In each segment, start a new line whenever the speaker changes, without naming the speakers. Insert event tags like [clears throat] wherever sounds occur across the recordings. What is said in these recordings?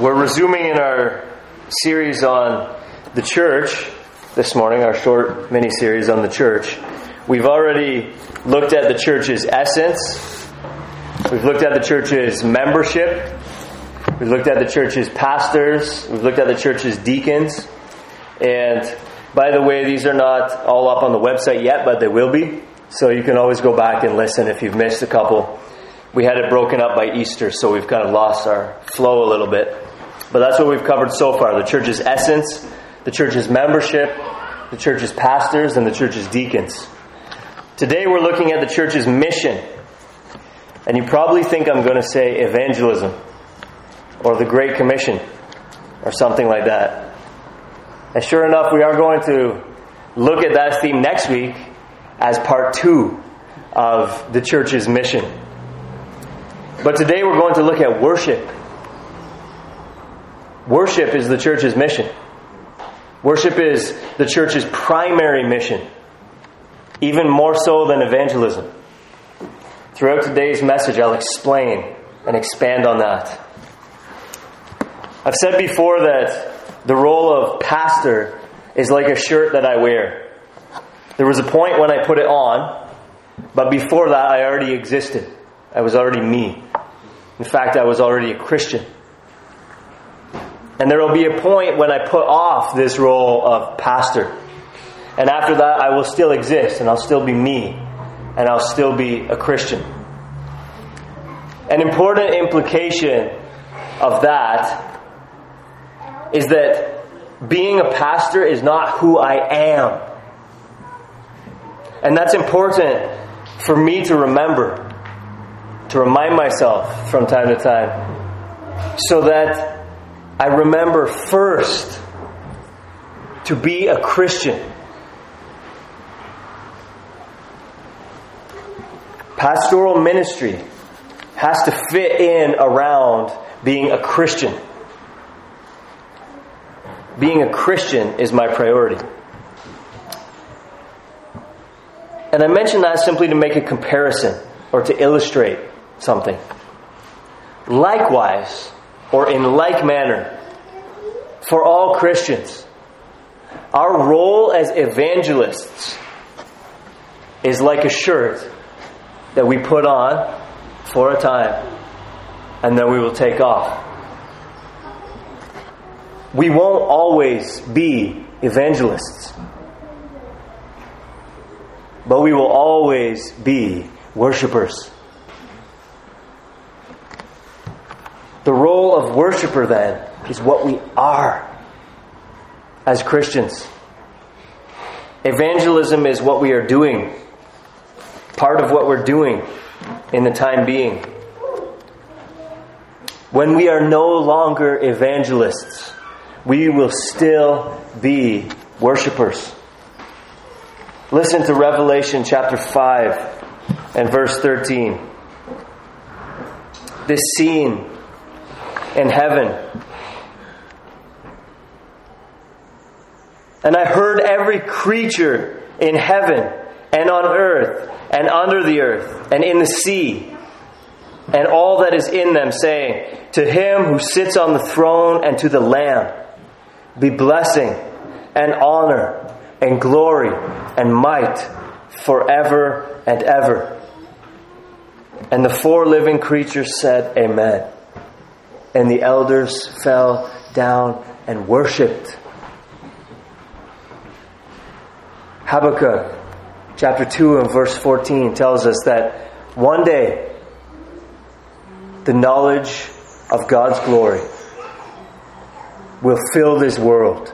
We're resuming in our series on the church this morning, our short mini series on the church. We've already looked at the church's essence, we've looked at the church's membership, we've looked at the church's pastors, we've looked at the church's deacons, and by the way, these are not all up on the website yet, but they will be. So you can always go back and listen if you've missed a couple. We had it broken up by Easter, so we've kind of lost our flow a little bit. But that's what we've covered so far the church's essence, the church's membership, the church's pastors, and the church's deacons. Today we're looking at the church's mission. And you probably think I'm going to say evangelism or the Great Commission or something like that. And sure enough, we are going to look at that theme next week as part two of the church's mission. But today we're going to look at worship Worship is the church's mission. Worship is the church's primary mission, even more so than evangelism. Throughout today's message, I'll explain and expand on that. I've said before that the role of pastor is like a shirt that I wear. There was a point when I put it on, but before that, I already existed. I was already me. In fact, I was already a Christian. And there will be a point when I put off this role of pastor. And after that, I will still exist and I'll still be me and I'll still be a Christian. An important implication of that is that being a pastor is not who I am. And that's important for me to remember, to remind myself from time to time, so that I remember first to be a Christian. Pastoral ministry has to fit in around being a Christian. Being a Christian is my priority. And I mention that simply to make a comparison or to illustrate something. Likewise, or in like manner for all Christians. Our role as evangelists is like a shirt that we put on for a time and then we will take off. We won't always be evangelists, but we will always be worshippers. The role of worshiper, then, is what we are as Christians. Evangelism is what we are doing, part of what we're doing in the time being. When we are no longer evangelists, we will still be worshippers. Listen to Revelation chapter 5 and verse 13. This scene in heaven. And I heard every creature in heaven and on earth and under the earth and in the sea and all that is in them saying, To him who sits on the throne and to the Lamb be blessing and honor and glory and might forever and ever. And the four living creatures said, Amen. And the elders fell down and worshipped. Habakkuk chapter 2 and verse 14 tells us that one day the knowledge of God's glory will fill this world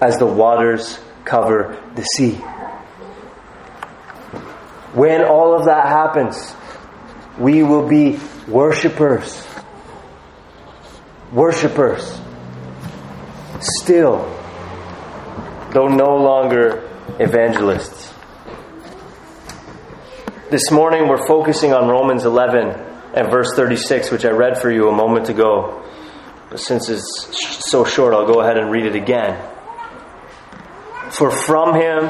as the waters cover the sea. When all of that happens, we will be worshippers worshippers. Still, though no longer evangelists. This morning we're focusing on Romans 11 and verse 36, which I read for you a moment ago. But since it's so short, I'll go ahead and read it again. For from him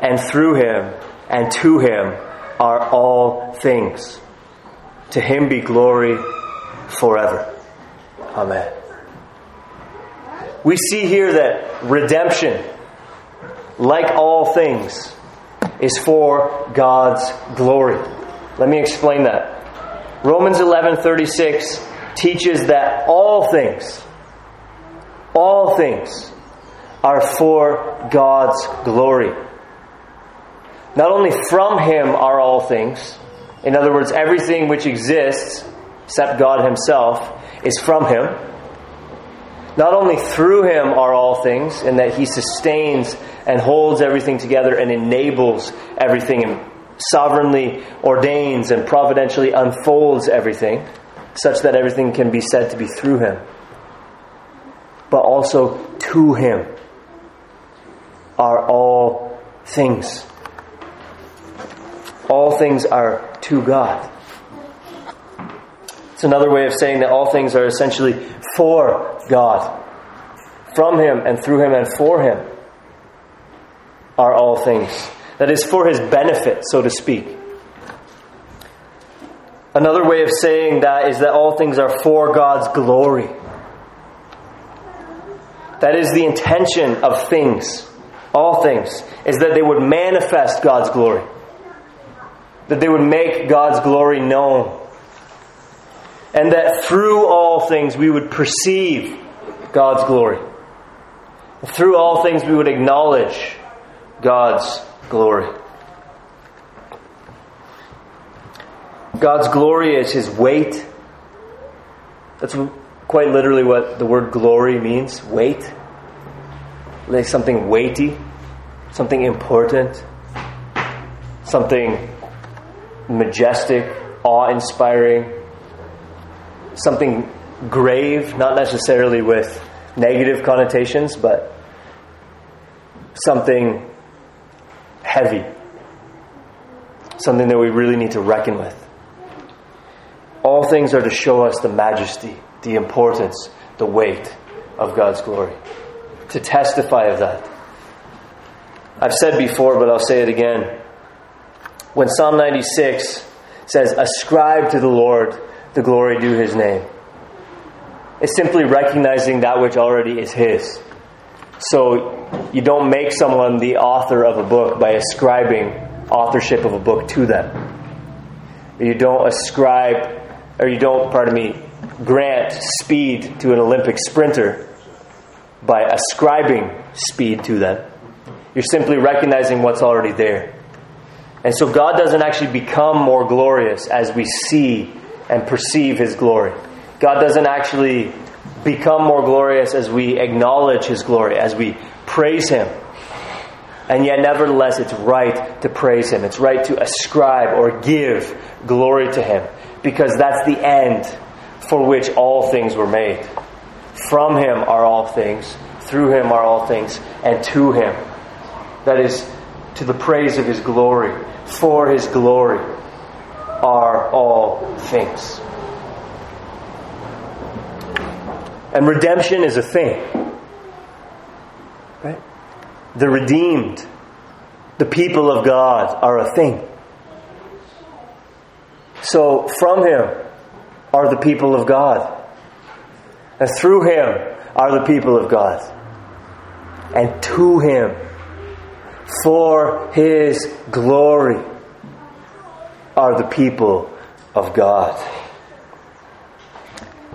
and through him and to him are all things. To him be glory forever. Amen. We see here that redemption, like all things, is for God's glory. Let me explain that. Romans 11:36 teaches that all things all things are for God's glory. Not only from him are all things, in other words, everything which exists except God himself is from him. Not only through him are all things, in that he sustains and holds everything together and enables everything and sovereignly ordains and providentially unfolds everything, such that everything can be said to be through him, but also to him are all things. All things are to God. It's another way of saying that all things are essentially for God. From Him and through Him and for Him are all things. That is for His benefit, so to speak. Another way of saying that is that all things are for God's glory. That is the intention of things, all things, is that they would manifest God's glory. That they would make God's glory known and that through all things we would perceive God's glory. Through all things we would acknowledge God's glory. God's glory is His weight. That's quite literally what the word glory means weight. Like something weighty, something important, something majestic, awe inspiring, something grave, not necessarily with negative connotations, but something heavy, something that we really need to reckon with. All things are to show us the majesty, the importance, the weight of God's glory, to testify of that. I've said before, but I'll say it again. When Psalm 96 says, Ascribe to the Lord the glory due his name. It's simply recognizing that which already is his. So you don't make someone the author of a book by ascribing authorship of a book to them. You don't ascribe, or you don't, pardon me, grant speed to an Olympic sprinter by ascribing speed to them. You're simply recognizing what's already there. And so God doesn't actually become more glorious as we see and perceive His glory. God doesn't actually become more glorious as we acknowledge His glory, as we praise Him. And yet, nevertheless, it's right to praise Him. It's right to ascribe or give glory to Him because that's the end for which all things were made. From Him are all things, through Him are all things, and to Him. That is, to the praise of His glory, for His glory are all things. And redemption is a thing. Right? The redeemed, the people of God, are a thing. So from Him are the people of God. And through Him are the people of God. And to Him, for His glory are the people of God.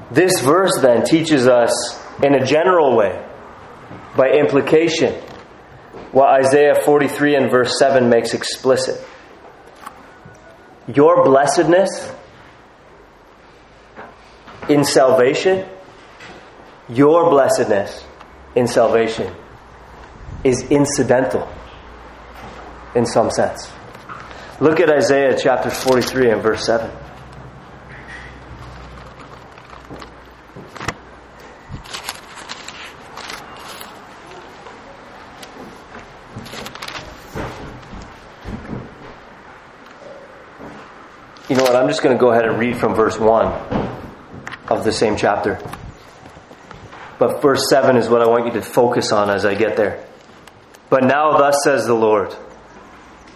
This verse then teaches us in a general way, by implication, what Isaiah 43 and verse 7 makes explicit. Your blessedness in salvation, your blessedness in salvation is incidental in some sense. Look at Isaiah chapter 43 and verse 7. You know what? I'm just going to go ahead and read from verse 1 of the same chapter. But verse 7 is what I want you to focus on as I get there. But now, thus says the Lord.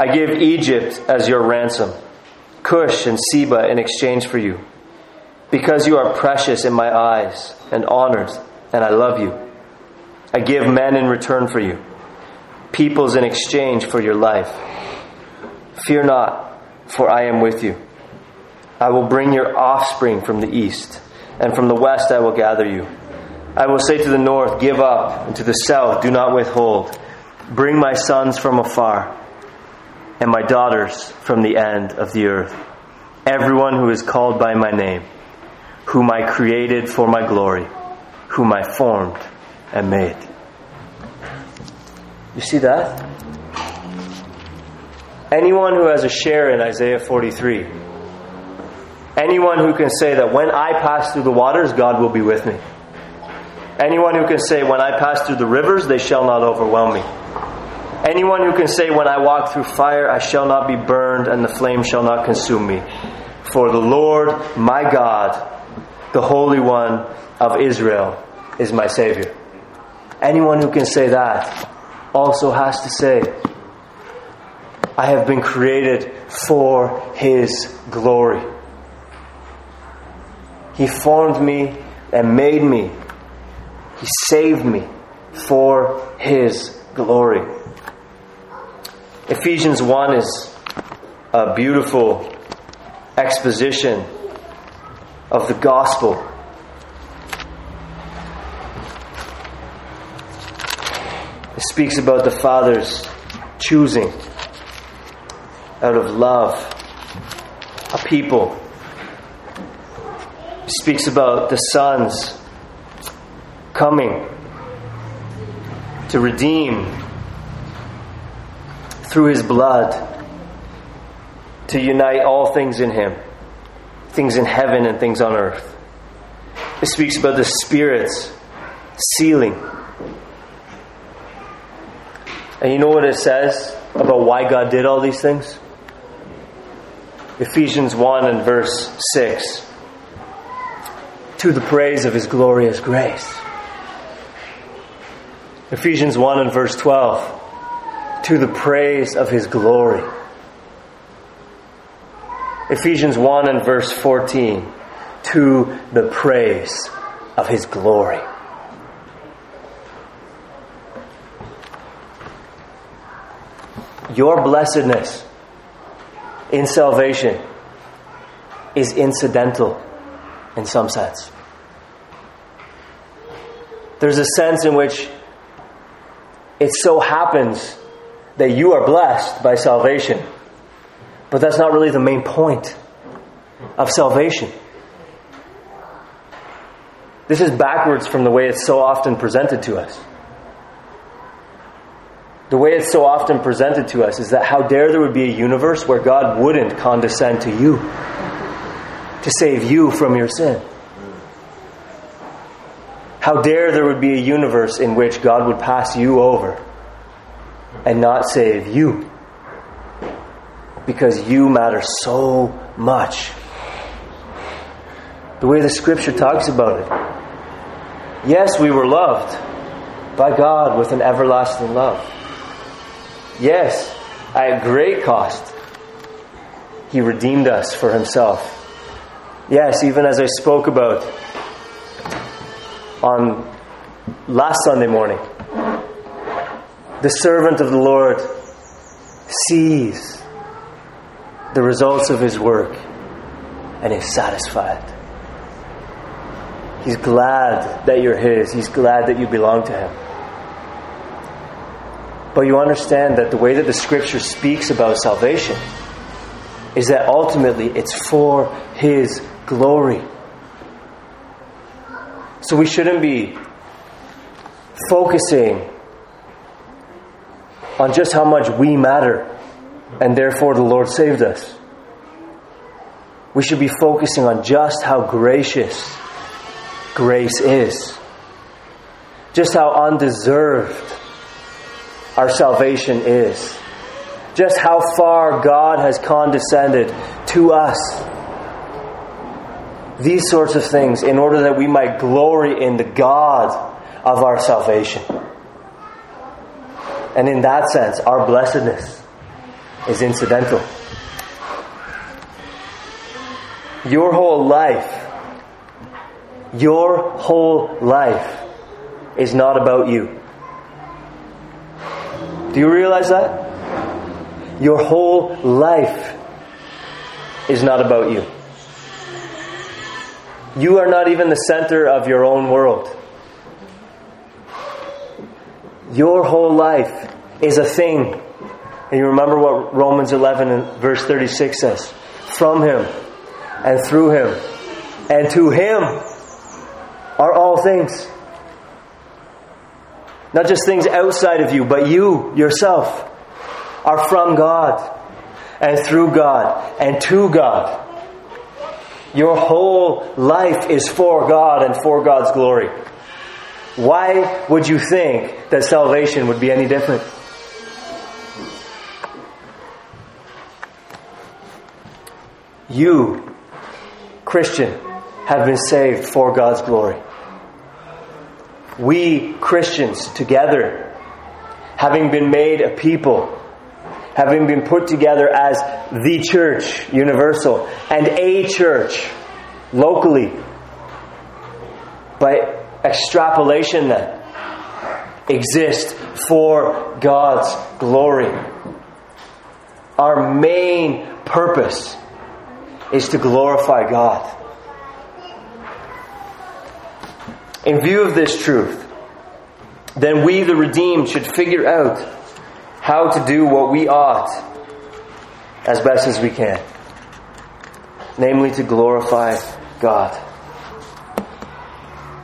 I give Egypt as your ransom, Cush and Seba in exchange for you, because you are precious in my eyes and honored, and I love you. I give men in return for you, peoples in exchange for your life. Fear not, for I am with you. I will bring your offspring from the east, and from the west I will gather you. I will say to the north, Give up, and to the south, Do not withhold. Bring my sons from afar, and my daughters from the end of the earth. Everyone who is called by my name, whom I created for my glory, whom I formed and made. You see that? Anyone who has a share in Isaiah 43, anyone who can say that when I pass through the waters, God will be with me. Anyone who can say, when I pass through the rivers, they shall not overwhelm me. Anyone who can say, when I walk through fire, I shall not be burned, and the flame shall not consume me. For the Lord my God, the Holy One of Israel, is my Savior. Anyone who can say that also has to say, I have been created for His glory. He formed me and made me. He saved me for His glory. Ephesians 1 is a beautiful exposition of the gospel It speaks about the Father's choosing out of love a people. It speaks about the Son's coming to redeem through his blood, to unite all things in him, things in heaven and things on earth. It speaks about the Spirit's sealing and you know what it says about why God did all these things? Ephesians 1 and verse 6. To the praise of his glorious grace. Ephesians 1 and verse 12. To the praise of his glory. Ephesians 1 and verse 14. To the praise of his glory. Your blessedness in salvation is incidental in some sense. There's a sense in which it so happens that you are blessed by salvation, but that's not really the main point of salvation. This is backwards from the way it's so often presented to us the way it's so often presented to us is that how dare there would be a universe where God wouldn't condescend to you to save you from your sin. How dare there would be a universe in which God would pass you over and not save you because you matter so much. The way the scripture talks about it. Yes, we were loved by God with an everlasting love. Yes, at great cost, He redeemed us for Himself. Yes, even as I spoke about on last Sunday morning, the servant of the Lord sees the results of his work and is satisfied. He's glad that you're his, he's glad that you belong to him. But you understand that the way that the scripture speaks about salvation is that ultimately it's for His glory. So we shouldn't be focusing on just how much we matter and therefore the Lord saved us. We should be focusing on just how gracious grace is. Just how undeserved our salvation is. Just how far God has condescended to us. These sorts of things in order that we might glory in the God of our salvation. And in that sense, our blessedness is incidental. Your whole life, your whole life is not about you. Do you realize that? Your whole life is not about you. You are not even the center of your own world. Your whole life is a thing. And you remember what Romans 11 and verse 36 says From Him, and through Him, and to Him are all things. Not just things outside of you, but you yourself are from God, and through God, and to God. Your whole life is for God and for God's glory. Why would you think that salvation would be any different? You, Christian, have been saved for God's glory. We, Christians, together, having been made a people, having been put together as the church, universal, and a church, locally, by extrapolation then, exist for God's glory. Our main purpose is to glorify God. In view of this truth, then we, the redeemed, should figure out how to do what we ought as best as we can namely, to glorify God.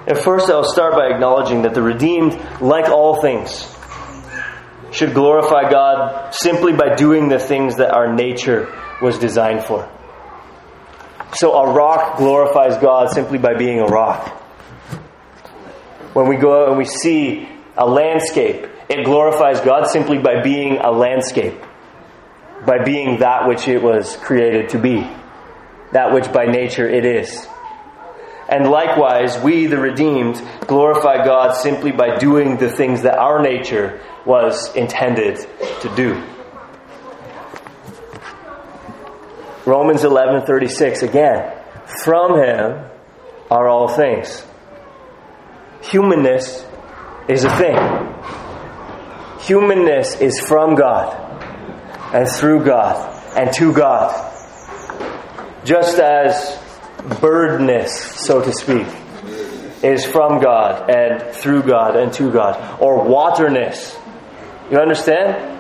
And first, I'll start by acknowledging that the redeemed, like all things, should glorify God simply by doing the things that our nature was designed for. So, a rock glorifies God simply by being a rock. When we go out and we see a landscape, it glorifies God simply by being a landscape, by being that which it was created to be, that which by nature it is. And likewise, we, the redeemed, glorify God simply by doing the things that our nature was intended to do. Romans 11:36 again, from him are all things. Humanness is a thing. Humanness is from God and through God and to God. Just as birdness, so to speak, is from God and through God and to God. Or waterness. You understand?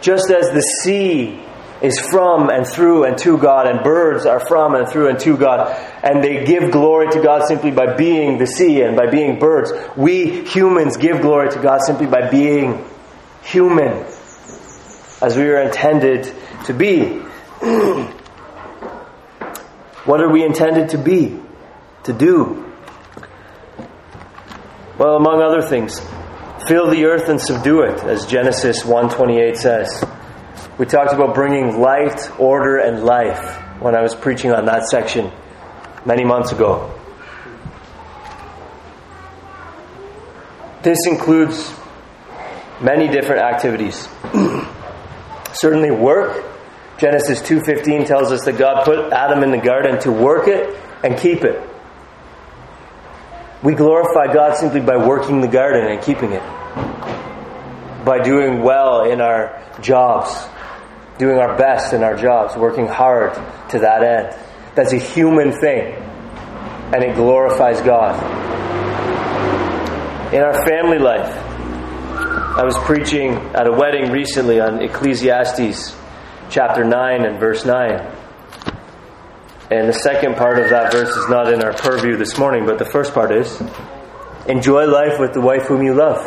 Just as the sea is from and through and to God, and birds are from and through and to God, and they give glory to God simply by being the sea and by being birds. We humans give glory to God simply by being human, as we are intended to be. [clears throat] what are we intended to be? To do? Well, among other things, fill the earth and subdue it, as Genesis 1:28 says. We talked about bringing light, order, and life when I was preaching on that section many months ago. This includes many different activities. [clears throat] Certainly work. Genesis 2:15 tells us that God put Adam in the garden to work it and keep it. We glorify God simply by working the garden and keeping it. By doing well in our jobs, doing our best in our jobs, working hard to that end. That's a human thing, and it glorifies God. In our family life, I was preaching at a wedding recently on Ecclesiastes chapter 9 and verse 9. And the second part of that verse is not in our purview this morning, but the first part is enjoy life with the wife whom you love.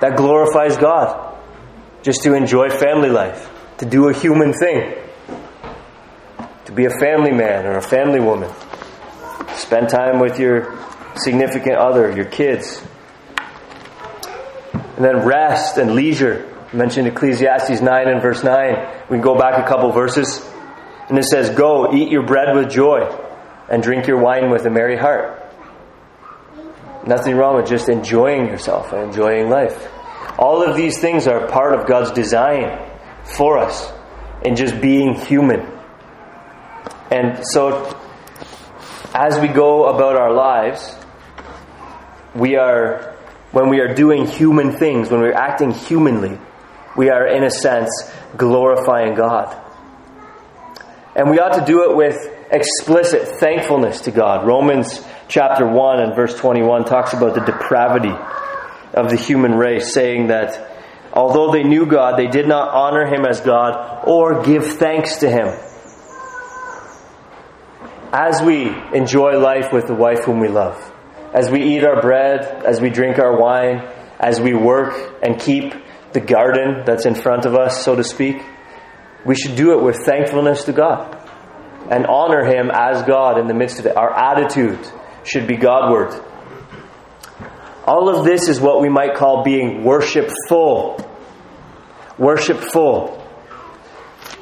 That glorifies God just to enjoy family life, to do a human thing, to be a family man or a family woman. Spend time with your significant other, your kids. And then rest and leisure. I mentioned Ecclesiastes 9 and verse 9. We can go back a couple verses. And it says, Go, eat your bread with joy, and drink your wine with a merry heart. Nothing wrong with just enjoying yourself and enjoying life. All of these things are part of God's design for us in just being human. And so, as we go about our lives, we are, when we are doing human things, when we're acting humanly, we are, in a sense, glorifying God. And we ought to do it with explicit thankfulness to God. Romans chapter 1 and verse 21 talks about the depravity of the human race, saying that although they knew God, they did not honor Him as God or give thanks to Him. As we enjoy life with the wife whom we love, as we eat our bread, as we drink our wine, as we work and keep the garden that's in front of us, so to speak, we should do it with thankfulness to God and honor Him as God in the midst of it. Our attitude should be Godward. All of this is what we might call being worshipful. Worshipful.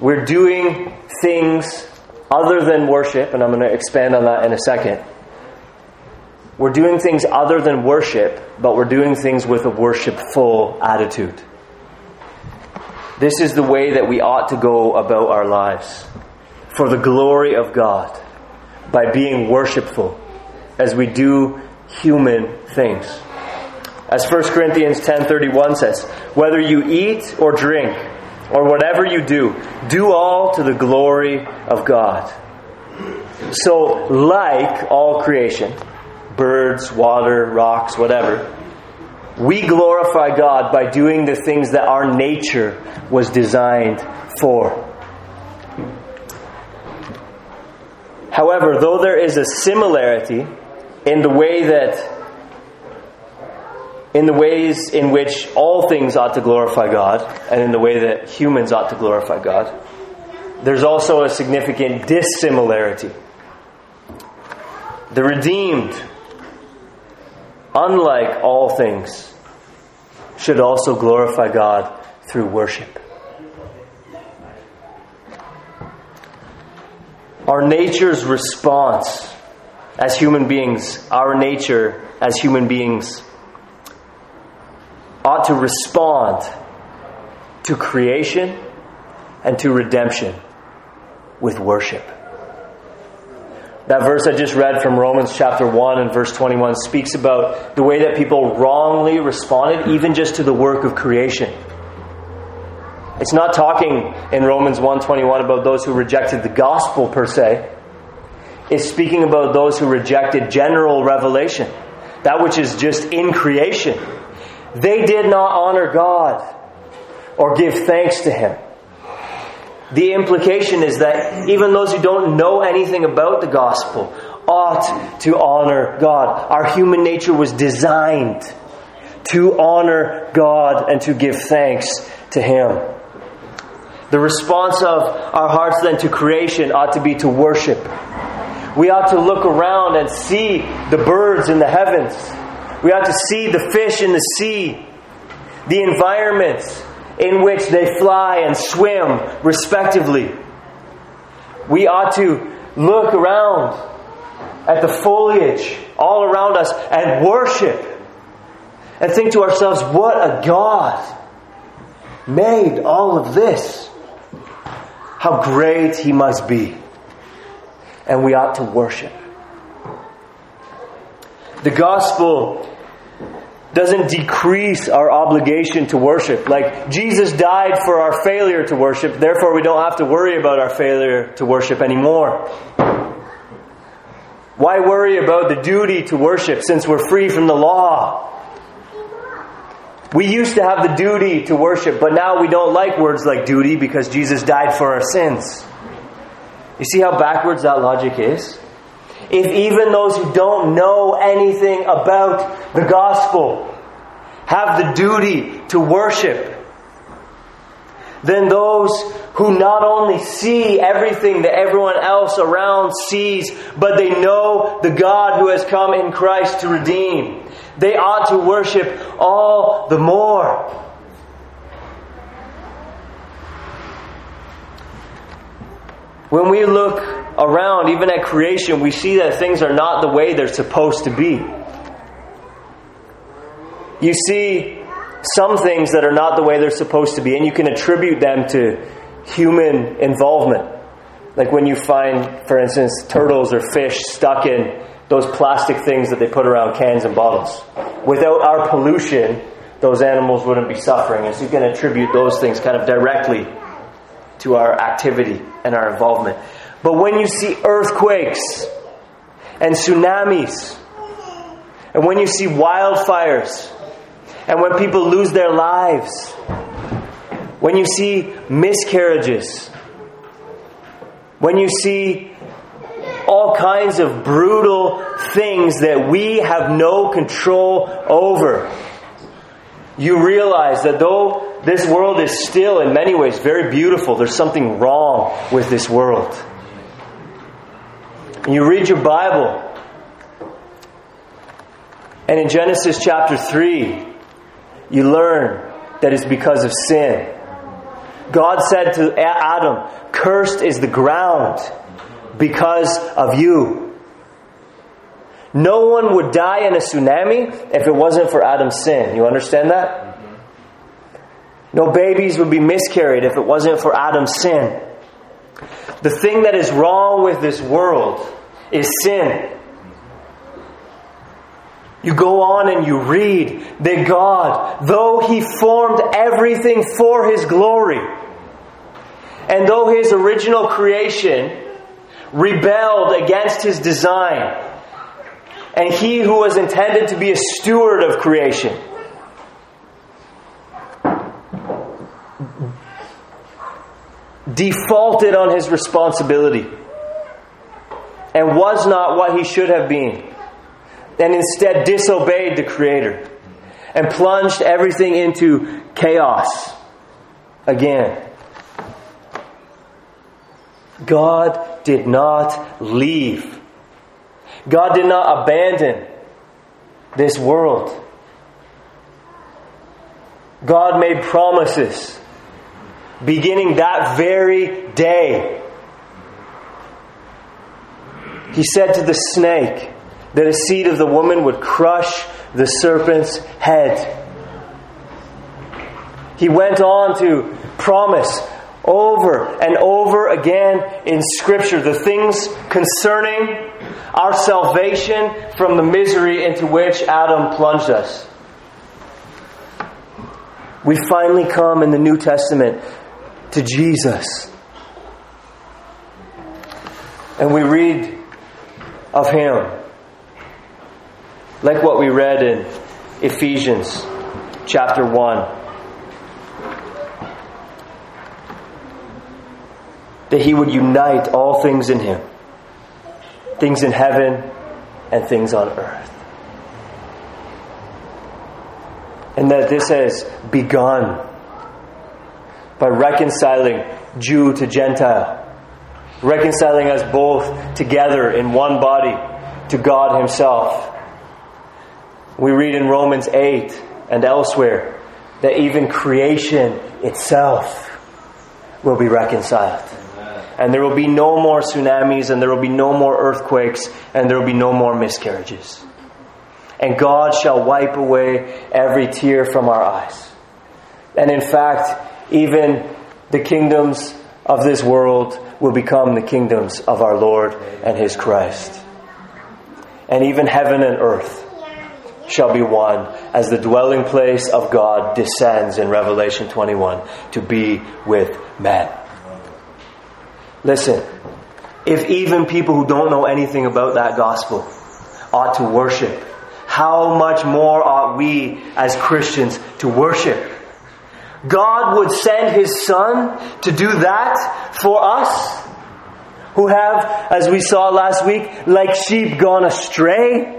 We're doing things other than worship, and I'm going to expand on that in a second. We're doing things other than worship, but we're doing things with a worshipful attitude. This is the way that we ought to go about our lives for the glory of God by being worshipful as we do human things. As 1 Corinthians 10:31 says, whether you eat or drink or whatever you do, do all to the glory of God. So, like all creation, birds, water, rocks, whatever, we glorify God by doing the things that our nature was designed for. However, though there is a similarity in the way that in the ways in which all things ought to glorify God and in the way that humans ought to glorify God, there's also a significant dissimilarity. The redeemed, unlike all things, should also glorify God through worship. Our nature's response as human beings, our nature as human beings, ought to respond to creation and to redemption with worship. That verse I just read from Romans chapter 1 and verse 21 speaks about the way that people wrongly responded even just to the work of creation. It's not talking in Romans 1:21 about those who rejected the gospel per se. It's speaking about those who rejected general revelation, that which is just in creation. They did not honor God or give thanks to him. The implication is that even those who don't know anything about the gospel ought to honor God. Our human nature was designed to honor God and to give thanks to Him. The response of our hearts then to creation ought to be to worship. We ought to look around and see the birds in the heavens. We ought to see the fish in the sea, the environments in which they fly and swim, respectively. We ought to look around at the foliage all around us and worship and think to ourselves, what a God made all of this. How great He must be. And we ought to worship. The gospel doesn't decrease our obligation to worship. Like, Jesus died for our failure to worship, therefore, we don't have to worry about our failure to worship anymore. Why worry about the duty to worship since we're free from the law? We used to have the duty to worship, but now we don't like words like duty because Jesus died for our sins. You see how backwards that logic is? If even those who don't know anything about the gospel have the duty to worship, then those who not only see everything that everyone else around sees, but they know the God who has come in Christ to redeem. They ought to worship all the more. When we look around, even at creation, we see that things are not the way they're supposed to be. You see some things that are not the way they're supposed to be, and you can attribute them to human involvement. Like when you find, for instance, turtles or fish stuck in those plastic things that they put around cans and bottles. Without our pollution, those animals wouldn't be suffering. And so you can attribute those things kind of directly to our activity and our involvement. But when you see earthquakes and tsunamis, and when you see wildfires, and when people lose their lives, when you see miscarriages, when you see all kinds of brutal things that we have no control over, you realize that though this world is still in many ways very beautiful, there's something wrong with this world. And you read your Bible, and in Genesis chapter 3, you learn that it's because of sin. God said to Adam, Cursed is the ground because of you. No one would die in a tsunami if it wasn't for Adam's sin. You understand that? No babies would be miscarried if it wasn't for Adam's sin. The thing that is wrong with this world is sin. You go on and you read that God, though He formed everything for His glory, and though His original creation rebelled against His design, and He who was intended to be a steward of creation, defaulted on His responsibility and was not what He should have been and instead disobeyed the Creator and plunged everything into chaos again. God did not leave. God did not abandon this world. God made promises beginning that very day. He said to the snake, that a seed of the woman would crush the serpent's head. He went on to promise over and over again in Scripture the things concerning our salvation from the misery into which Adam plunged us. We finally come in the New Testament to Jesus. And we read of Him like what we read in Ephesians chapter 1. That he would unite all things in him things in heaven and things on earth. And that this has begun by reconciling Jew to Gentile, reconciling us both together in one body to God Himself we read in Romans 8 and elsewhere that even creation itself will be reconciled. And there will be no more tsunamis, and there will be no more earthquakes, and there will be no more miscarriages. And God shall wipe away every tear from our eyes. And in fact, even the kingdoms of this world will become the kingdoms of our Lord and His Christ. And even heaven and earth shall be one as the dwelling place of God descends in Revelation 21 to be with men. Listen, if even people who don't know anything about that gospel ought to worship, how much more ought we as Christians to worship? God would send His Son to do that for us who have, as we saw last week, like sheep gone astray.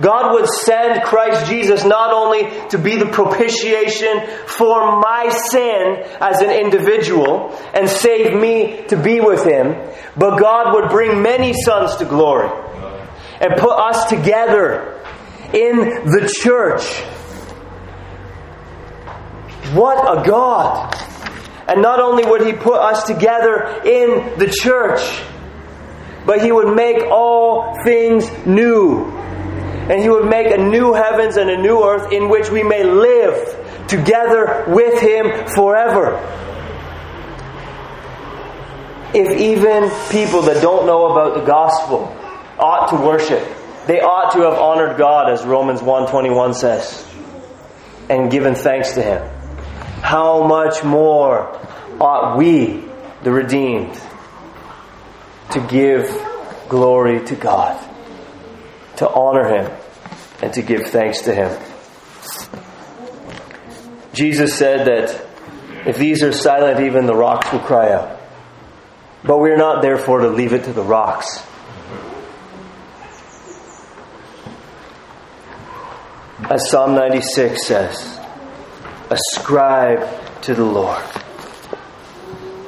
God would send Christ Jesus not only to be the propitiation for my sin as an individual and save me to be with Him, but God would bring many sons to glory and put us together in the church. What a God! And not only would He put us together in the church, but He would make all things new and he would make a new heavens and a new earth in which we may live together with him forever. If even people that don't know about the gospel ought to worship, they ought to have honored God as Romans 1:21 says and given thanks to him. How much more ought we, the redeemed, to give glory to God? To honor him and to give thanks to him. Jesus said that if these are silent, even the rocks will cry out. But we're not therefore to leave it to the rocks. As Psalm 96 says, ascribe to the Lord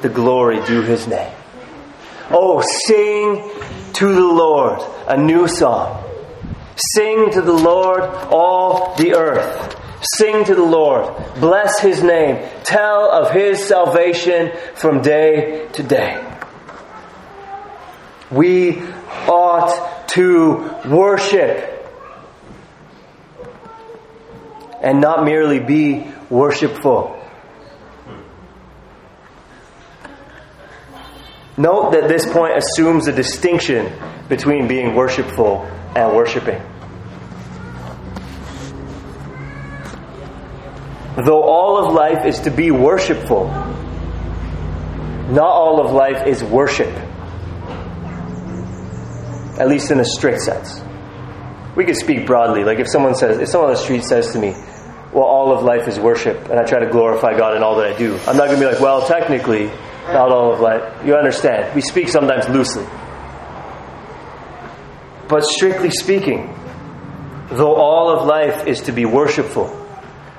the glory due his name. Oh, sing to the Lord a new song Sing to the Lord, all the earth. Sing to the Lord. Bless his name. Tell of his salvation from day to day. We ought to worship and not merely be worshipful. Note that this point assumes a distinction between being worshipful and worshiping. Though all of life is to be worshipful, not all of life is worship. At least in a strict sense. We could speak broadly. Like if someone says, if someone on the street says to me, well, all of life is worship, and I try to glorify God in all that I do, I'm not going to be like, well, technically, not all of life. You understand. We speak sometimes loosely. But strictly speaking, though all of life is to be worshipful,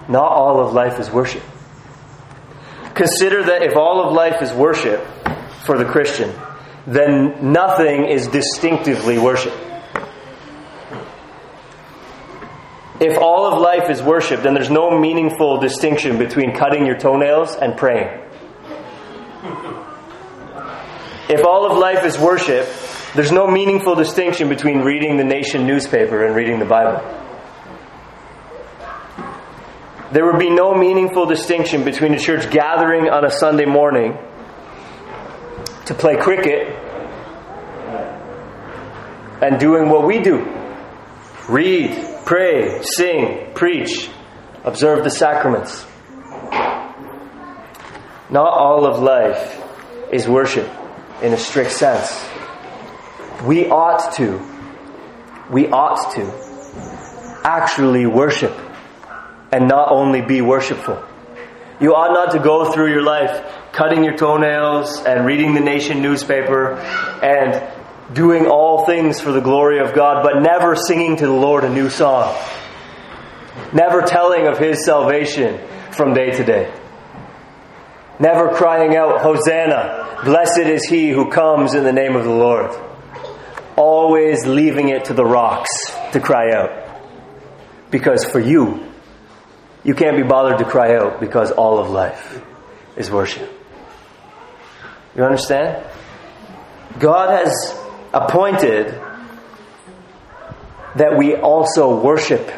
not all of life is worship. Consider that if all of life is worship for the Christian, then nothing is distinctively worship. If all of life is worship, then there's no meaningful distinction between cutting your toenails and praying. If all of life is worship, there's no meaningful distinction between reading the nation newspaper and reading the Bible. There would be no meaningful distinction between a church gathering on a Sunday morning to play cricket and doing what we do read, pray, sing, preach, observe the sacraments. Not all of life is worship in a strict sense. We ought to, we ought to actually worship and not only be worshipful. You ought not to go through your life cutting your toenails and reading the nation newspaper and doing all things for the glory of God, but never singing to the Lord a new song. Never telling of His salvation from day to day. Never crying out, Hosanna, blessed is He who comes in the name of the Lord always leaving it to the rocks to cry out. Because for you, you can't be bothered to cry out because all of life is worship. You understand? God has appointed that we also worship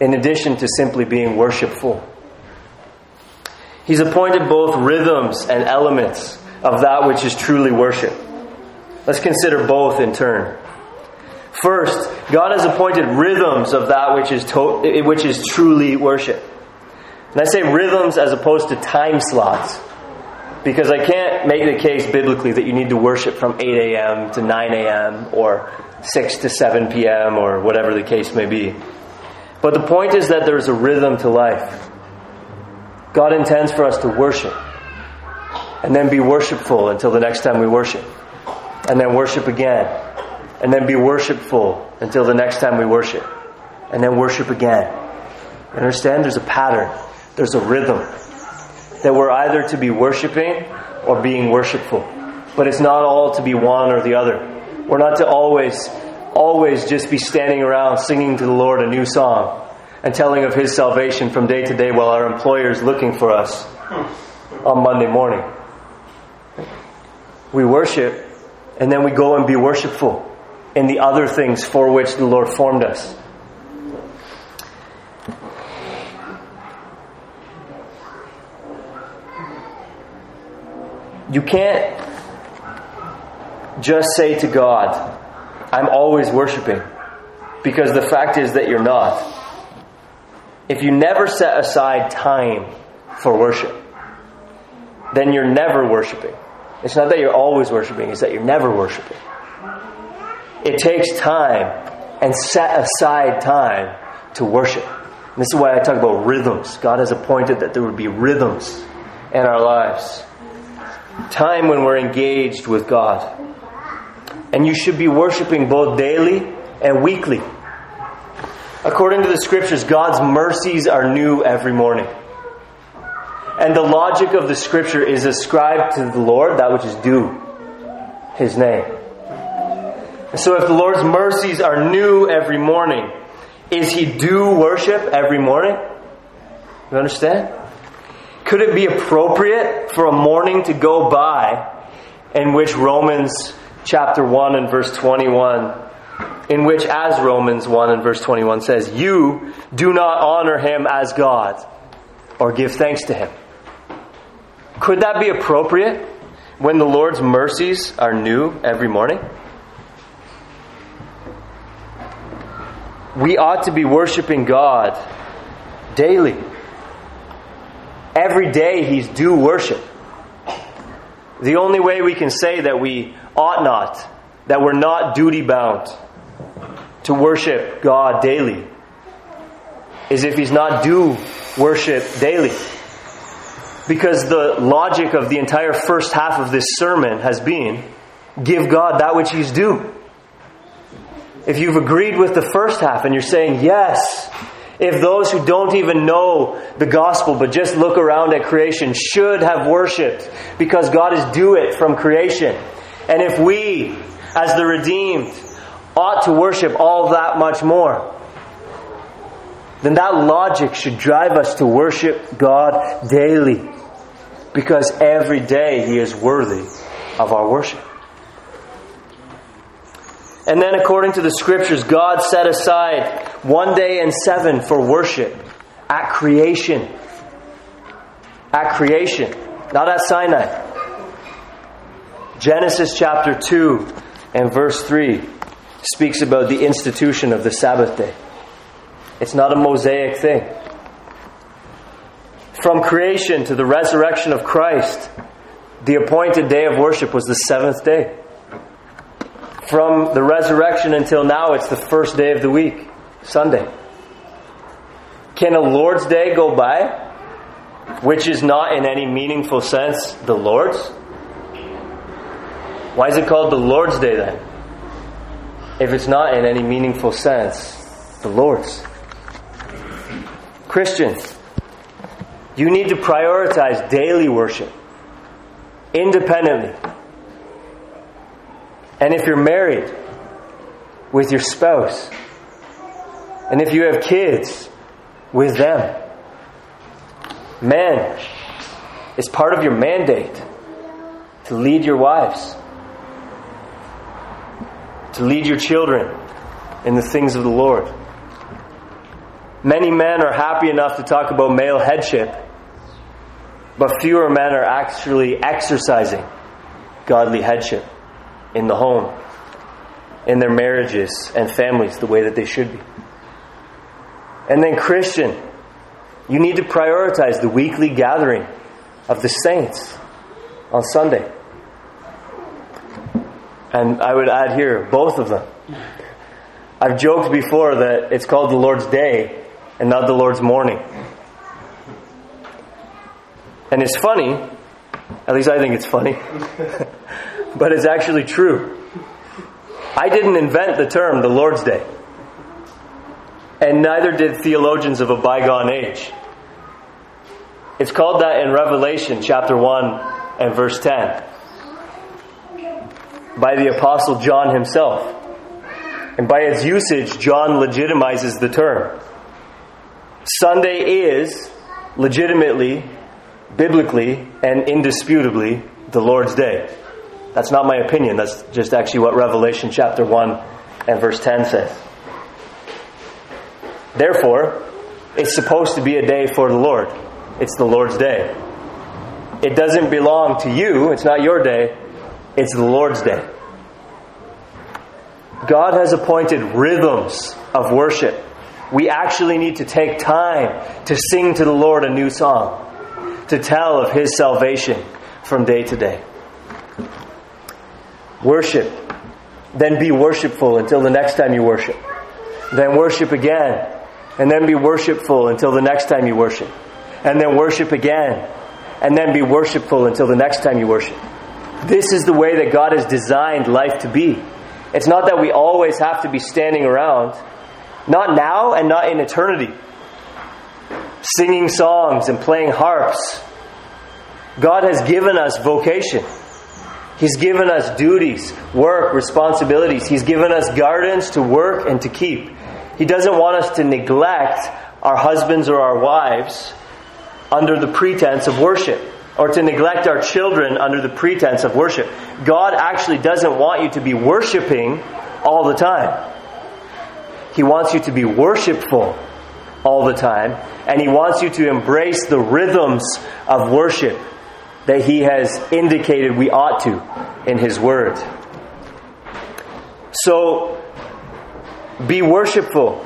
in addition to simply being worshipful. He's appointed both rhythms and elements of that which is truly worship. Let's consider both in turn. First, God has appointed rhythms of that which is, to- which is truly worship. And I say rhythms as opposed to time slots because I can't make the case biblically that you need to worship from 8 a.m. to 9 a.m. or 6 to 7 p.m. or whatever the case may be. But the point is that there's a rhythm to life. God intends for us to worship and then be worshipful until the next time we worship and then worship again, and then be worshipful until the next time we worship. and then worship again. You understand? There's a pattern, there's a rhythm that we're either to be worshiping or being worshipful. But it's not all to be one or the other. We're not to always, always just be standing around singing to the Lord a new song and telling of His salvation from day to day while our employer is looking for us on Monday morning. We worship and then we go and be worshipful in the other things for which the Lord formed us. You can't just say to God, I'm always worshiping, because the fact is that you're not. If you never set aside time for worship, then you're never worshiping. It's not that you're always worshiping, it's that you're never worshiping. It takes time and set aside time to worship. And this is why I talk about rhythms. God has appointed that there would be rhythms in our lives. Time when we're engaged with God. And you should be worshiping both daily and weekly. According to the scriptures, God's mercies are new every morning. And the logic of the scripture is ascribed to the Lord that which is due his name. So if the Lord's mercies are new every morning, is he due worship every morning? You understand? Could it be appropriate for a morning to go by in which Romans chapter 1 and verse 21, in which, as Romans 1 and verse 21 says, you do not honor him as God or give thanks to him? Could that be appropriate when the Lord's mercies are new every morning? We ought to be worshiping God daily. Every day He's due worship. The only way we can say that we ought not, that we're not duty bound to worship God daily, is if He's not due worship daily. Because the logic of the entire first half of this sermon has been give God that which He's due. If you've agreed with the first half and you're saying, yes, if those who don't even know the gospel but just look around at creation should have worshiped because God is due it from creation. And if we, as the redeemed, ought to worship all that much more, then that logic should drive us to worship God daily because every day He is worthy of our worship. And then, according to the scriptures, God set aside one day and seven for worship at creation. At creation, not at Sinai. Genesis chapter 2 and verse 3 speaks about the institution of the Sabbath day. It's not a Mosaic thing. From creation to the resurrection of Christ, the appointed day of worship was the seventh day. From the resurrection until now, it's the first day of the week, Sunday. Can a Lord's Day go by, which is not in any meaningful sense the Lord's? Why is it called the Lord's Day then? If it's not in any meaningful sense the Lord's. Christian, you need to prioritize daily worship independently and if you're married with your spouse, and if you have kids with them, men, it's part of your mandate to lead your wives, to lead your children in the things of the Lord. Many men are happy enough to talk about male headship, but fewer men are actually exercising godly headship in the home, in their marriages and families the way that they should be. And then, Christian, you need to prioritize the weekly gathering of the saints on Sunday. And I would add here, both of them. I've joked before that it's called the Lord's Day and not the Lord's morning. And it's funny, at least I think it's funny, [laughs] but it's actually true. I didn't invent the term the Lord's Day. and neither did theologians of a bygone age. It's called that in Revelation chapter 1 and verse 10 by the Apostle John himself. And by its usage, John legitimizes the term. Sunday is legitimately, biblically, and indisputably the Lord's Day. That's not my opinion, that's just actually what Revelation chapter 1 and verse 10 says. Therefore, it's supposed to be a day for the Lord. It's the Lord's day. It doesn't belong to you, it's not your day, it's the Lord's day. God has appointed rhythms of worship. We actually need to take time to sing to the Lord a new song, to tell of His salvation from day to day. Worship. Then be worshipful until the next time you worship. Then worship again. And then be worshipful until the next time you worship. And then worship again. And then be worshipful until the next time you worship. This is the way that God has designed life to be. It's not that we always have to be standing around, not now and not in eternity, singing songs and playing harps. God has given us vocation. He's given us duties, work, responsibilities. He's given us gardens to work and to keep. He doesn't want us to neglect our husbands or our wives under the pretense of worship or to neglect our children under the pretense of worship. God actually doesn't want you to be worshiping all the time. He wants you to be worshipful all the time, and He wants you to embrace the rhythms of worship that He has indicated we ought to in His Word. So, be worshipful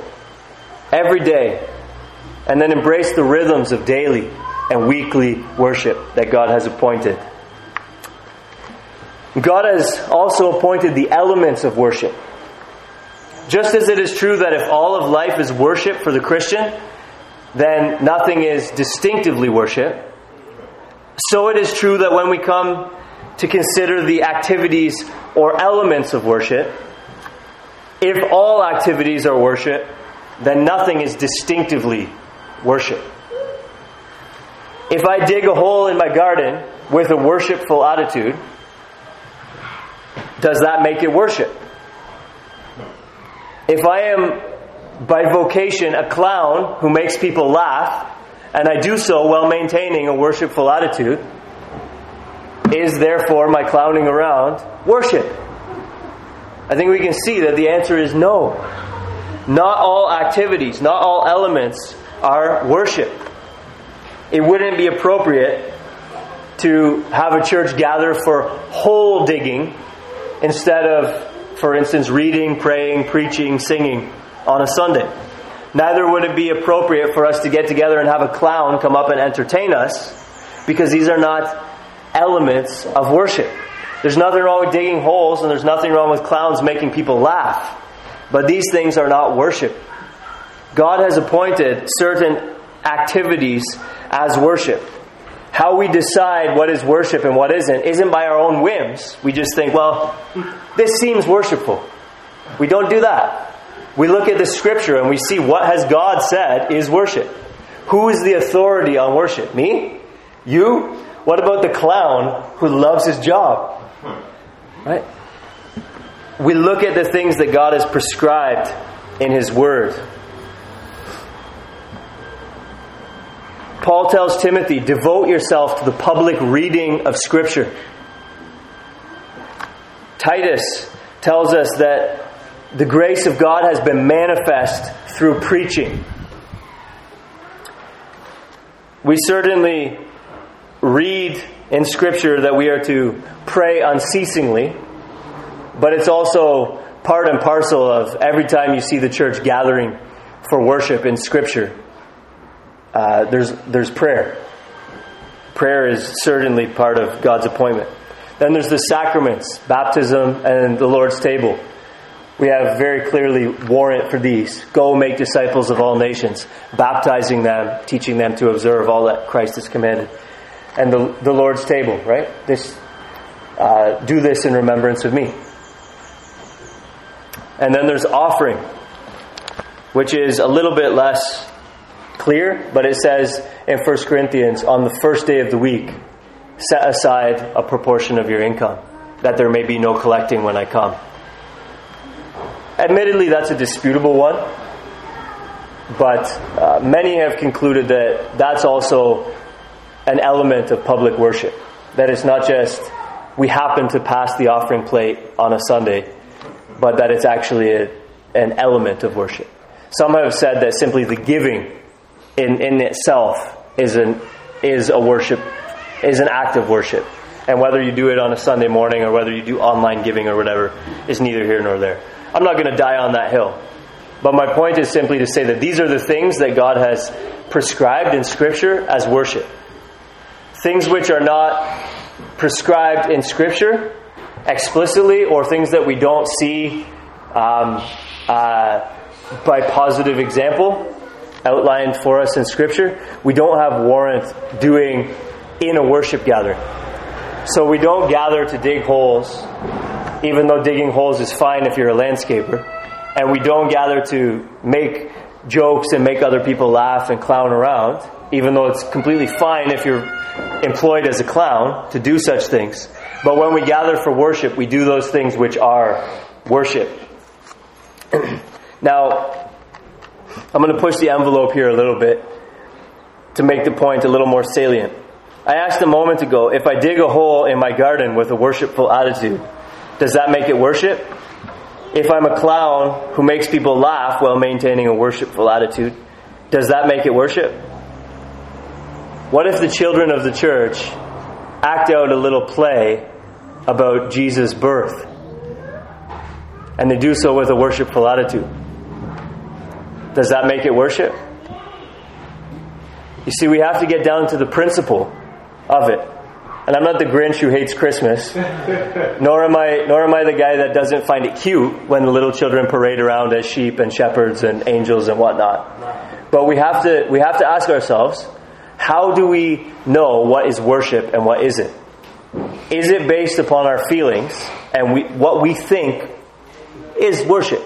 every day, and then embrace the rhythms of daily and weekly worship that God has appointed. God has also appointed the elements of worship. Just as it is true that if all of life is worship for the Christian, then nothing is distinctively worship, so it is true that when we come to consider the activities or elements of worship, if all activities are worship, then nothing is distinctively worship. If I dig a hole in my garden with a worshipful attitude, does that make it worship? If I am by vocation a clown who makes people laugh, and I do so while maintaining a worshipful attitude, is therefore my clowning around worship? I think we can see that the answer is no. Not all activities, not all elements are worship it wouldn't be appropriate to have a church gather for hole digging instead of, for instance, reading, praying, preaching, singing on a Sunday. Neither would it be appropriate for us to get together and have a clown come up and entertain us because these are not elements of worship. There's nothing wrong with digging holes and there's nothing wrong with clowns making people laugh. But these things are not worship. God has appointed certain activities as worship. How we decide what is worship and what isn't isn't by our own whims. We just think, well, this seems worshipful. We don't do that. We look at the scripture and we see what has God said is worship. Who is the authority on worship? Me? You? What about the clown who loves his job? Right? We look at the things that God has prescribed in his word. Paul tells Timothy, devote yourself to the public reading of Scripture. Titus tells us that the grace of God has been manifest through preaching. We certainly read in Scripture that we are to pray unceasingly, but it's also part and parcel of every time you see the church gathering for worship in Scripture uh, there's, there's prayer. Prayer is certainly part of God's appointment. Then there's the sacraments, baptism, and the Lord's table. We have very clearly warrant for these. Go make disciples of all nations, baptizing them, teaching them to observe all that Christ has commanded. And the, the Lord's table, right? This, uh, do this in remembrance of me. And then there's offering. which is a little bit less clear, but it says in 1 Corinthians, on the first day of the week, set aside a proportion of your income, that there may be no collecting when I come. Admittedly, that's a disputable one, but uh, many have concluded that that's also an element of public worship. That it's not just we happen to pass the offering plate on a Sunday, but that it's actually a, an element of worship. Some have said that simply the giving in, in itself is, an, is a worship, is an act of worship. And whether you do it on a Sunday morning or whether you do online giving or whatever is neither here nor there. I'm not going to die on that hill. But my point is simply to say that these are the things that God has prescribed in Scripture as worship. Things which are not prescribed in Scripture explicitly or things that we don't see um, uh, by positive example outlined for us in Scripture, we don't have warrant doing in a worship gathering. So we don't gather to dig holes, even though digging holes is fine if you're a landscaper. And we don't gather to make jokes and make other people laugh and clown around, even though it's completely fine if you're employed as a clown to do such things. But when we gather for worship, we do those things which are worship. [clears throat] now, I'm going to push the envelope here a little bit to make the point a little more salient. I asked a moment ago if I dig a hole in my garden with a worshipful attitude, does that make it worship? If I'm a clown who makes people laugh while maintaining a worshipful attitude, does that make it worship? What if the children of the church act out a little play about Jesus' birth? And they do so with a worshipful attitude. Does that make it worship? You see, we have to get down to the principle of it. And I'm not the Grinch who hates Christmas, [laughs] nor am I nor am I the guy that doesn't find it cute when the little children parade around as sheep and shepherds and angels and whatnot. But we have to we have to ask ourselves, how do we know what is worship and what isn't? Is it based upon our feelings and we, what we think is worship?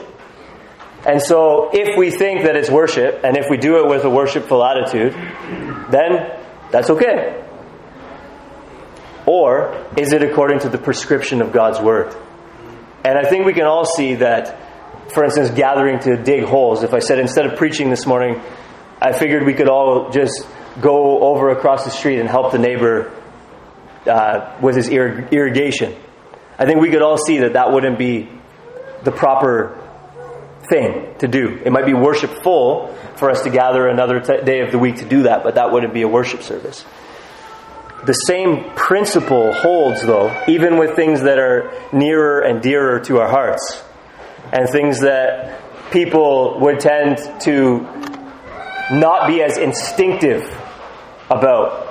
And so, if we think that it's worship, and if we do it with a worshipful attitude, then that's okay. Or is it according to the prescription of God's Word? And I think we can all see that, for instance, gathering to dig holes, if I said instead of preaching this morning, I figured we could all just go over across the street and help the neighbor uh, with his irrig- irrigation. I think we could all see that that wouldn't be the proper thing to do. It might be worshipful for us to gather another t- day of the week to do that, but that wouldn't be a worship service. The same principle holds, though, even with things that are nearer and dearer to our hearts, and things that people would tend to not be as instinctive about.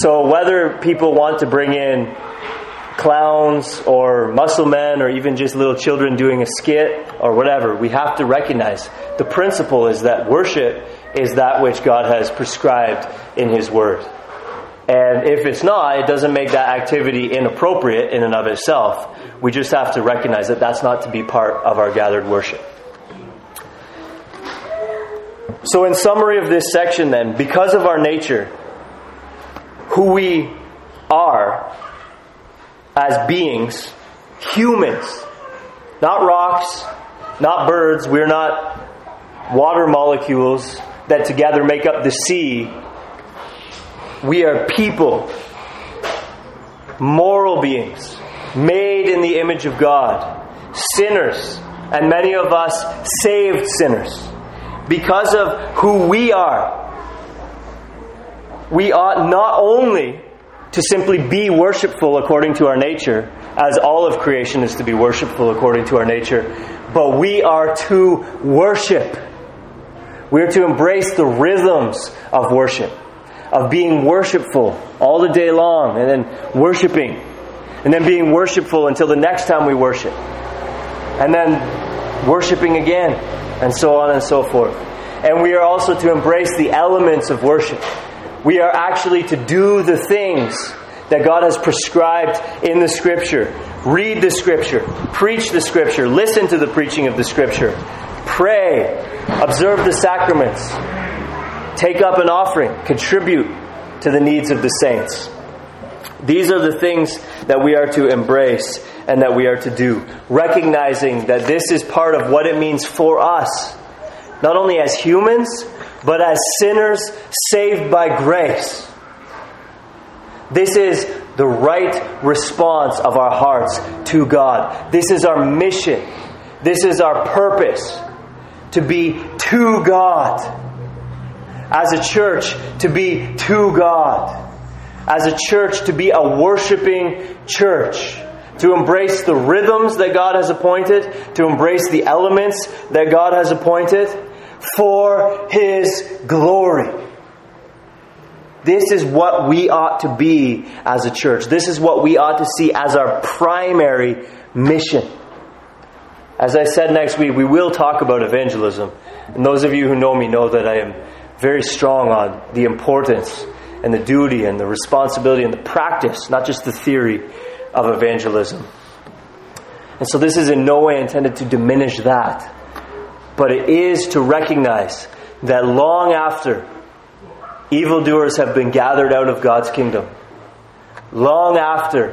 So, whether people want to bring in clowns or muscle men or even just little children doing a skit or whatever, we have to recognize the principle is that worship is that which God has prescribed in His Word. And if it's not, it doesn't make that activity inappropriate in and of itself. We just have to recognize that that's not to be part of our gathered worship. So, in summary of this section, then, because of our nature, who we are as beings, humans, not rocks, not birds, we're not water molecules that together make up the sea. We are people, moral beings, made in the image of God, sinners, and many of us saved sinners because of who we are, we ought not only to simply be worshipful according to our nature, as all of creation is to be worshipful according to our nature, but we are to worship. We are to embrace the rhythms of worship, of being worshipful all the day long, and then worshiping, and then being worshipful until the next time we worship, and then worshiping again and so on and so forth. And we are also to embrace the elements of worship. We are actually to do the things that God has prescribed in the Scripture. Read the Scripture, preach the Scripture, listen to the preaching of the Scripture, pray, observe the sacraments, take up an offering, contribute to the needs of the saints. These are the things that we are to embrace and that we are to do, recognizing that this is part of what it means for us, not only as humans, but as sinners saved by grace. This is the right response of our hearts to God. This is our mission. This is our purpose to be to God. As a church, to be to God. As a church, to be a worshiping church. To embrace the rhythms that God has appointed, to embrace the elements that God has appointed for His glory. This is what we ought to be as a church. This is what we ought to see as our primary mission. As I said next week, we will talk about evangelism. And those of you who know me know that I am very strong on the importance and the duty and the responsibility and the practice, not just the theory of evangelism. And so this is in no way intended to diminish that, but it is to recognize that long after evildoers have been gathered out of God's kingdom. Long after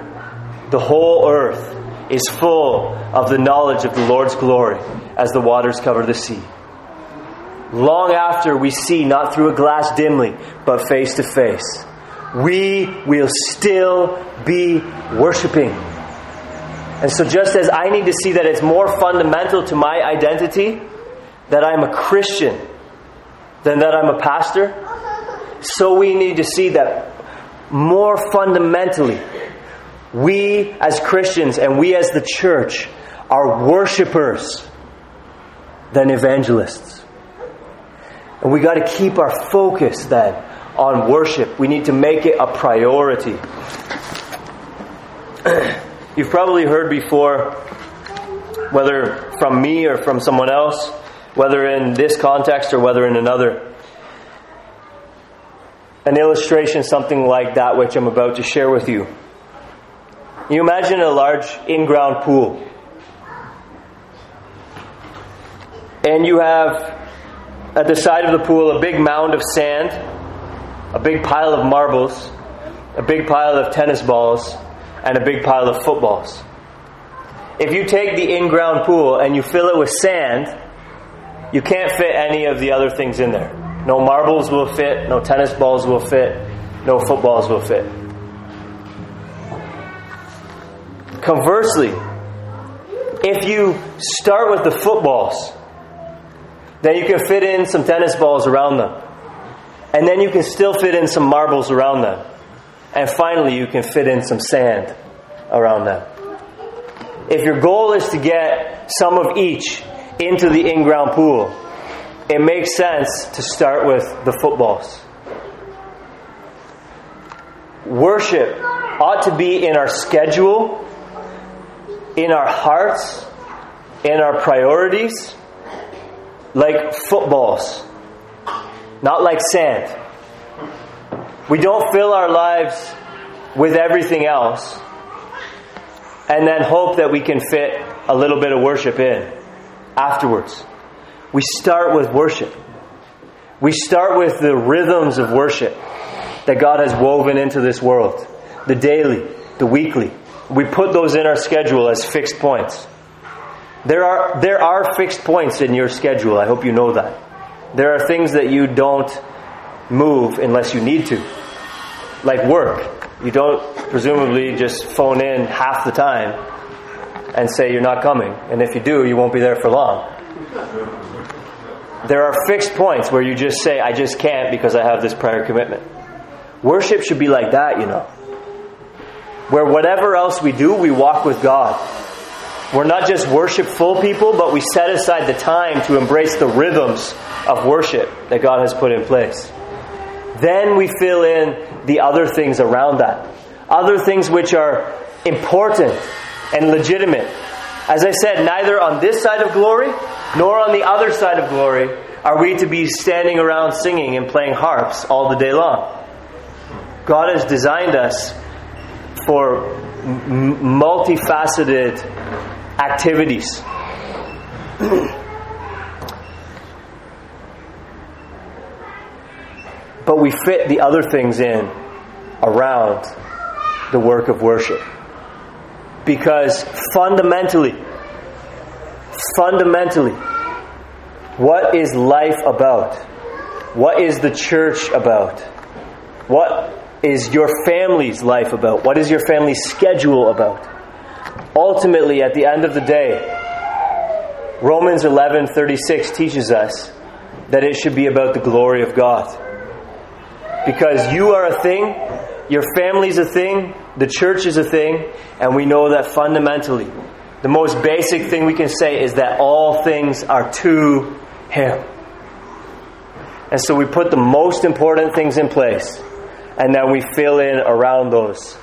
the whole earth is full of the knowledge of the Lord's glory as the waters cover the sea. Long after we see not through a glass dimly, but face to face, we will still be worshiping. And so, just as I need to see that it's more fundamental to my identity that I'm a Christian than that I'm a pastor, so we need to see that more fundamentally, we as Christians and we as the church are worshipers than evangelists. And we got to keep our focus then on worship. We need to make it a priority. [clears throat] You've probably heard before, whether from me or from someone else, whether in this context or whether in another, an illustration something like that which I'm about to share with you. You imagine a large in ground pool. And you have at the side of the pool a big mound of sand, a big pile of marbles, a big pile of tennis balls, and a big pile of footballs. If you take the in ground pool and you fill it with sand, you can't fit any of the other things in there. No marbles will fit, no tennis balls will fit, no footballs will fit. Conversely, if you start with the footballs, then you can fit in some tennis balls around them. And then you can still fit in some marbles around them. And finally, you can fit in some sand around them. If your goal is to get some of each into the in ground pool, it makes sense to start with the footballs. Worship ought to be in our schedule, in our hearts, in our priorities, like footballs, not like sand. We don't fill our lives with everything else and then hope that we can fit a little bit of worship in afterwards. We start with worship. We start with the rhythms of worship that God has woven into this world the daily, the weekly. We put those in our schedule as fixed points. There are, there are fixed points in your schedule. I hope you know that. There are things that you don't move unless you need to, like work. You don't presumably just phone in half the time and say you're not coming. And if you do, you won't be there for long. There are fixed points where you just say, I just can't because I have this prior commitment. Worship should be like that, you know. Where whatever else we do, we walk with God. We're not just worshipful people, but we set aside the time to embrace the rhythms of worship that God has put in place. Then we fill in the other things around that. Other things which are important and legitimate. As I said, neither on this side of glory nor on the other side of glory are we to be standing around singing and playing harps all the day long. God has designed us for multifaceted activities. but we fit the other things in around the work of worship. Because fundamentally, fundamentally, what is life about? What is the church about? What is your family's life about? What is your family's schedule about? Ultimately, at the end of the day, Romans 11:36 teaches us that it should be about the glory of God. Because you are a thing, your family's a thing, the church is a thing, and we know that fundamentally, the most basic thing we can say is that all things are to Him. And so we put the most important things in place, and then we fill in around those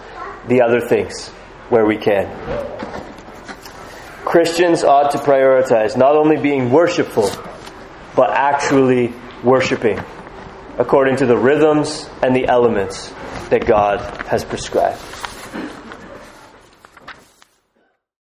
the other things where we can. Christians ought to prioritize not only being worshipful, but actually worshiping according to the rhythms and the elements that God has prescribed.